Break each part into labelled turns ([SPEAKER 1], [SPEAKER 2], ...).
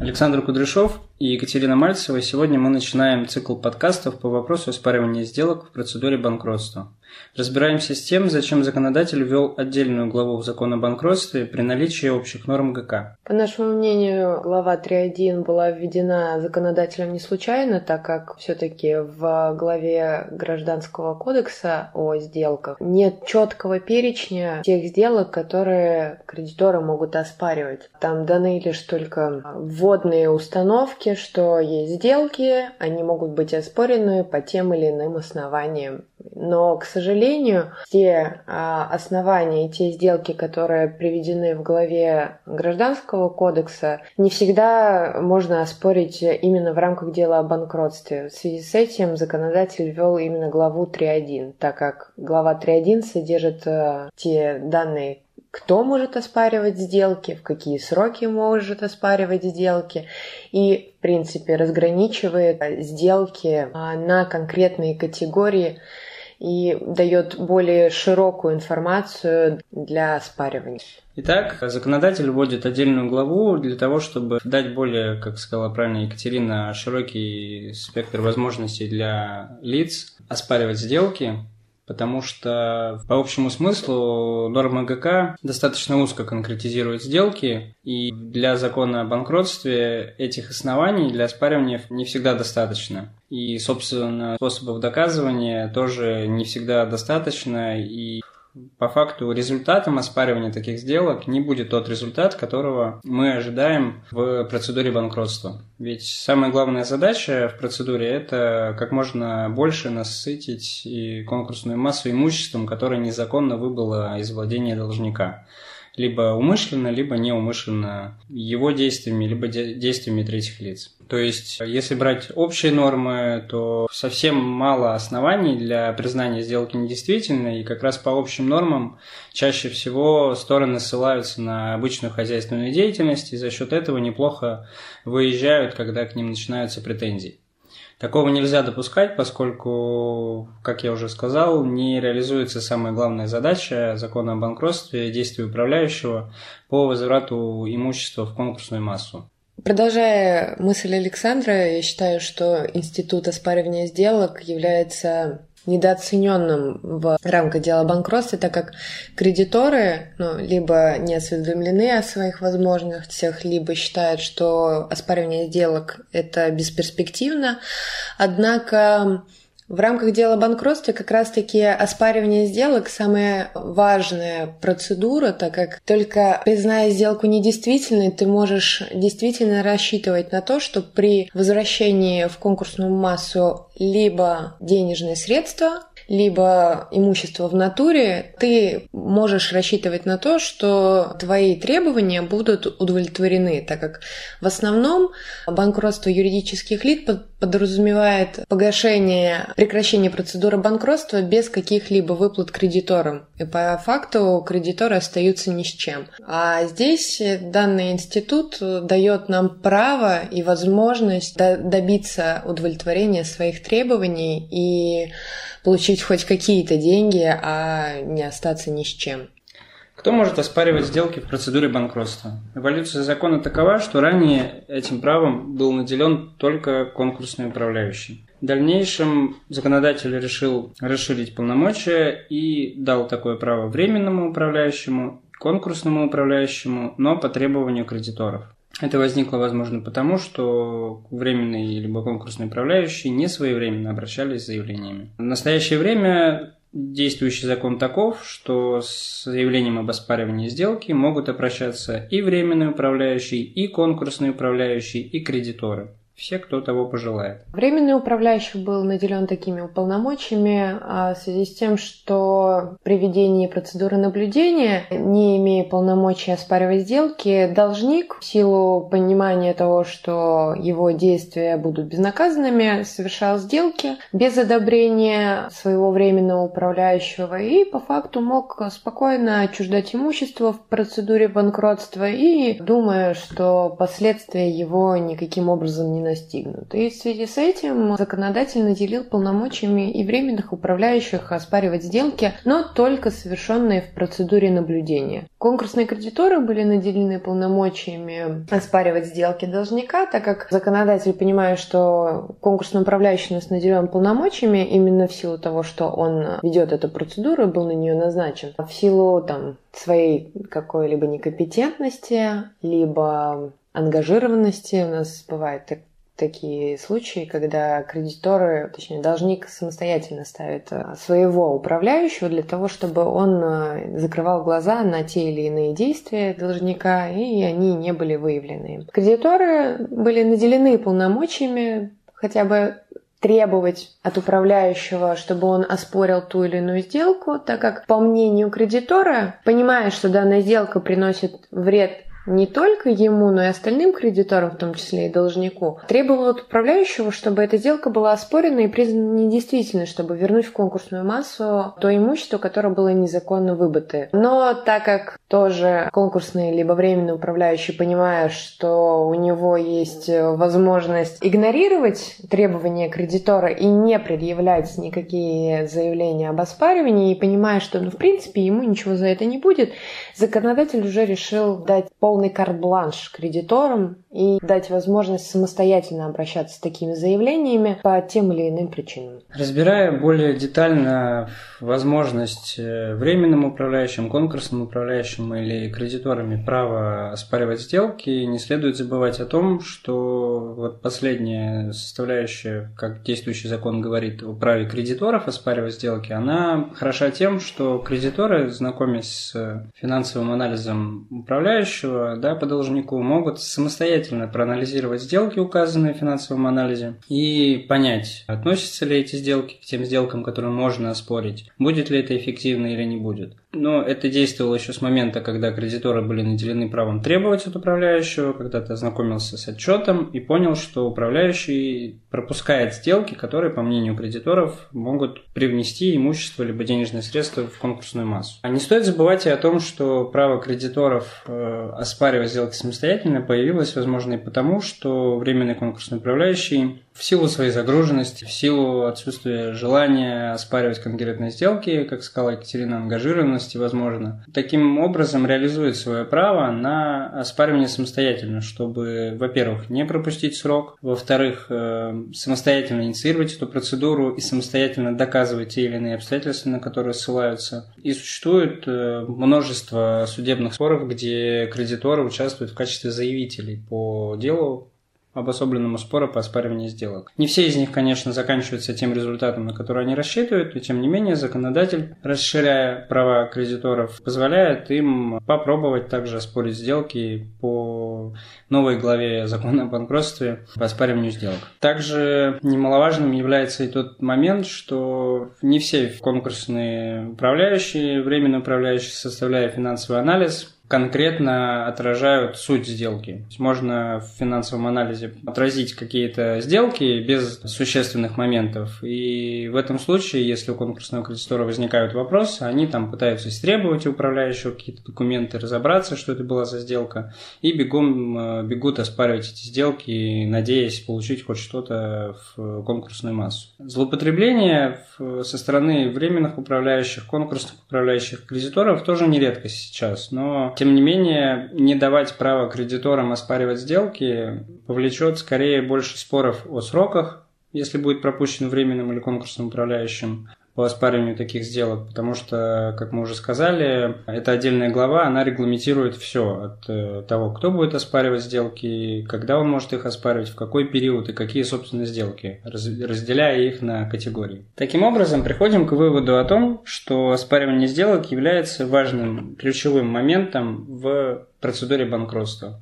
[SPEAKER 1] Александр Кудряшов и Екатерина Мальцева. Сегодня мы начинаем цикл подкастов по вопросу оспаривания сделок в процедуре банкротства. Разбираемся с тем, зачем законодатель ввел отдельную главу в закон о банкротстве при наличии общих норм ГК.
[SPEAKER 2] По нашему мнению, глава 3.1 была введена законодателем не случайно, так как все-таки в главе Гражданского кодекса о сделках нет четкого перечня тех сделок, которые кредиторы могут оспаривать. Там даны лишь только вводные установки, что есть сделки, они могут быть оспорены по тем или иным основаниям. Но, к сожалению, те а, основания и те сделки, которые приведены в главе Гражданского кодекса, не всегда можно оспорить именно в рамках дела о банкротстве. В связи с этим законодатель ввел именно главу 3.1, так как глава 3.1 содержит а, те данные, кто может оспаривать сделки, в какие сроки может оспаривать сделки и, в принципе, разграничивает сделки а, на конкретные категории и дает более широкую информацию для оспаривания.
[SPEAKER 1] Итак, законодатель вводит отдельную главу для того, чтобы дать более, как сказала правильно Екатерина, широкий спектр возможностей для лиц оспаривать сделки, потому что по общему смыслу норма ГК достаточно узко конкретизирует сделки, и для закона о банкротстве этих оснований для оспаривания не всегда достаточно. И, собственно, способов доказывания тоже не всегда достаточно, и по факту результатом оспаривания таких сделок не будет тот результат, которого мы ожидаем в процедуре банкротства. Ведь самая главная задача в процедуре – это как можно больше насытить и конкурсную массу имуществом, которое незаконно выбыло из владения должника либо умышленно, либо неумышленно его действиями, либо действиями третьих лиц. То есть, если брать общие нормы, то совсем мало оснований для признания сделки недействительной, и как раз по общим нормам чаще всего стороны ссылаются на обычную хозяйственную деятельность, и за счет этого неплохо выезжают, когда к ним начинаются претензии. Такого нельзя допускать, поскольку, как я уже сказал, не реализуется самая главная задача закона о банкротстве действия управляющего по возврату имущества в конкурсную массу.
[SPEAKER 2] Продолжая мысль Александра, я считаю, что институт оспаривания сделок является недооцененным в рамках дела банкротства, так как кредиторы ну, либо не осведомлены о своих возможностях, либо считают, что оспаривание сделок это бесперспективно. Однако в рамках дела банкротства как раз-таки оспаривание сделок самая важная процедура, так как только призная сделку недействительной, ты можешь действительно рассчитывать на то, что при возвращении в конкурсную массу либо денежные средства, либо имущество в натуре, ты можешь рассчитывать на то, что твои требования будут удовлетворены, так как в основном банкротство юридических лиц подразумевает погашение, прекращение процедуры банкротства без каких-либо выплат кредиторам. И по факту кредиторы остаются ни с чем. А здесь данный институт дает нам право и возможность добиться удовлетворения своих требований и получить хоть какие-то деньги, а не остаться ни с чем.
[SPEAKER 1] Кто может оспаривать сделки в процедуре банкротства? Эволюция закона такова, что ранее этим правом был наделен только конкурсный управляющий. В дальнейшем законодатель решил расширить полномочия и дал такое право временному управляющему, конкурсному управляющему, но по требованию кредиторов. Это возникло, возможно, потому, что временные либо конкурсные управляющие не своевременно обращались с заявлениями. В настоящее время действующий закон таков, что с заявлением об оспаривании сделки могут обращаться и временные управляющие, и конкурсные управляющие, и кредиторы все, кто того пожелает.
[SPEAKER 2] Временный управляющий был наделен такими уполномочиями а в связи с тем, что при ведении процедуры наблюдения, не имея полномочий оспаривать сделки, должник в силу понимания того, что его действия будут безнаказанными, совершал сделки без одобрения своего временного управляющего и по факту мог спокойно отчуждать имущество в процедуре банкротства и думая, что последствия его никаким образом не достигнут. И в связи с этим законодатель наделил полномочиями и временных управляющих оспаривать сделки, но только совершенные в процедуре наблюдения. Конкурсные кредиторы были наделены полномочиями оспаривать сделки должника, так как законодатель, понимая, что конкурсный управляющий нас наделен полномочиями именно в силу того, что он ведет эту процедуру и был на нее назначен, в силу там, своей какой-либо некомпетентности, либо ангажированности. У нас бывает такие случаи, когда кредиторы, точнее должник самостоятельно ставит э, своего управляющего для того, чтобы он э, закрывал глаза на те или иные действия должника, и они не были выявлены. Кредиторы были наделены полномочиями хотя бы требовать от управляющего, чтобы он оспорил ту или иную сделку, так как, по мнению кредитора, понимая, что данная сделка приносит вред не только ему, но и остальным кредиторам, в том числе и должнику, требовал от управляющего, чтобы эта сделка была оспорена и признана недействительной, чтобы вернуть в конкурсную массу то имущество, которое было незаконно выбыто. Но так как тоже конкурсный либо временный управляющий, понимая, что у него есть возможность игнорировать требования кредитора и не предъявлять никакие заявления об оспаривании, и понимая, что, ну, в принципе, ему ничего за это не будет, законодатель уже решил дать пол полный карт-бланш кредиторам и дать возможность самостоятельно обращаться с такими заявлениями по тем или иным причинам.
[SPEAKER 1] Разбирая более детально возможность э, временным управляющим, конкурсным управляющим или кредиторами права оспаривать сделки, не следует забывать о том, что вот последняя составляющая, как действующий закон говорит о праве кредиторов оспаривать сделки, она хороша тем, что кредиторы, знакомясь с финансовым анализом управляющего, да, по должнику могут самостоятельно проанализировать сделки, указанные в финансовом анализе, и понять, относятся ли эти сделки к тем сделкам, которые можно оспорить, будет ли это эффективно или не будет. Но это действовало еще с момента, когда кредиторы были наделены правом требовать от управляющего, когда ты ознакомился с отчетом и понял, что управляющий пропускает сделки, которые, по мнению кредиторов, могут привнести имущество либо денежные средства в конкурсную массу. А не стоит забывать и о том, что право кредиторов э, оспаривать сделки самостоятельно появилось, возможно, и потому, что временный конкурсный управляющий в силу своей загруженности, в силу отсутствия желания оспаривать конкретные сделки, как сказала Екатерина, ангажированности, возможно, таким образом реализует свое право на оспаривание самостоятельно, чтобы, во-первых, не пропустить срок, во-вторых, э, самостоятельно инициировать эту процедуру и самостоятельно доказывать те или иные обстоятельства, на которые ссылаются. И существует э, множество судебных споров, где кредиторы участвуют в качестве заявителей по делу, обособленному спору по оспариванию сделок. Не все из них, конечно, заканчиваются тем результатом, на который они рассчитывают, но тем не менее законодатель, расширяя права кредиторов, позволяет им попробовать также оспорить сделки по новой главе закона о банкротстве по оспариванию сделок. Также немаловажным является и тот момент, что не все конкурсные управляющие, временно управляющие, составляя финансовый анализ, конкретно отражают суть сделки. Можно в финансовом анализе отразить какие-то сделки без существенных моментов. И в этом случае, если у конкурсного кредитора возникают вопросы, они там пытаются истребовать у управляющего какие-то документы, разобраться, что это была за сделка, и бегом э, бегут оспаривать эти сделки, надеясь получить хоть что-то в конкурсную массу. Злоупотребление со стороны временных управляющих, конкурсных управляющих кредиторов тоже не редкость сейчас, но тем не менее, не давать право кредиторам оспаривать сделки повлечет скорее больше споров о сроках, если будет пропущен временным или конкурсным управляющим, по оспариванию таких сделок, потому что, как мы уже сказали, эта отдельная глава, она регламентирует все от э, того, кто будет оспаривать сделки, когда он может их оспаривать, в какой период и какие, собственно, сделки, разделяя их на категории. Таким образом, приходим к выводу о том, что оспаривание сделок является важным ключевым моментом в процедуре банкротства.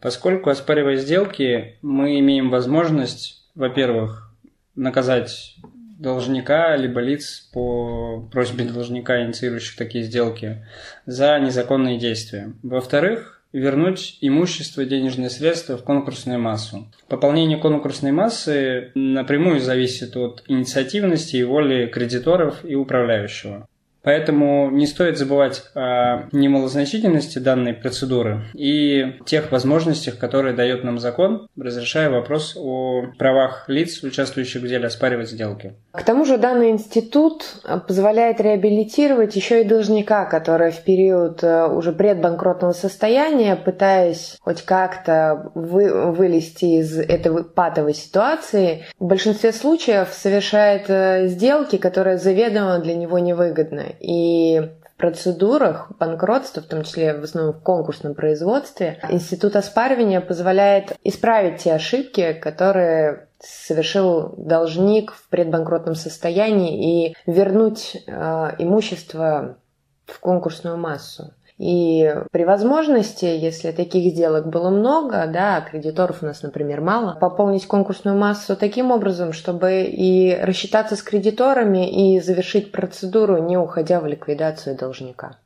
[SPEAKER 1] Поскольку, оспаривая сделки, мы имеем возможность, во-первых, наказать должника, либо лиц по просьбе должника, инициирующих такие сделки, за незаконные действия. Во-вторых, вернуть имущество, денежные средства в конкурсную массу. Пополнение конкурсной массы напрямую зависит от инициативности и воли кредиторов и управляющего. Поэтому не стоит забывать о немалозначительности данной процедуры и тех возможностях, которые дает нам закон, разрешая вопрос о правах лиц, участвующих в деле, оспаривать сделки.
[SPEAKER 2] К тому же данный институт позволяет реабилитировать еще и должника, который в период э, уже предбанкротного состояния, пытаясь хоть как-то вы, вылезти из этой патовой ситуации, в большинстве случаев совершает э, сделки, которые заведомо для него невыгодны. И в процедурах банкротства, в том числе в основном в конкурсном производстве, институт оспаривания позволяет исправить те ошибки, которые совершил должник в предбанкротном состоянии и вернуть э, имущество в конкурсную массу. И при возможности, если таких сделок было много, да, а кредиторов у нас, например, мало, пополнить конкурсную массу таким образом, чтобы и рассчитаться с кредиторами, и завершить процедуру, не уходя в ликвидацию должника.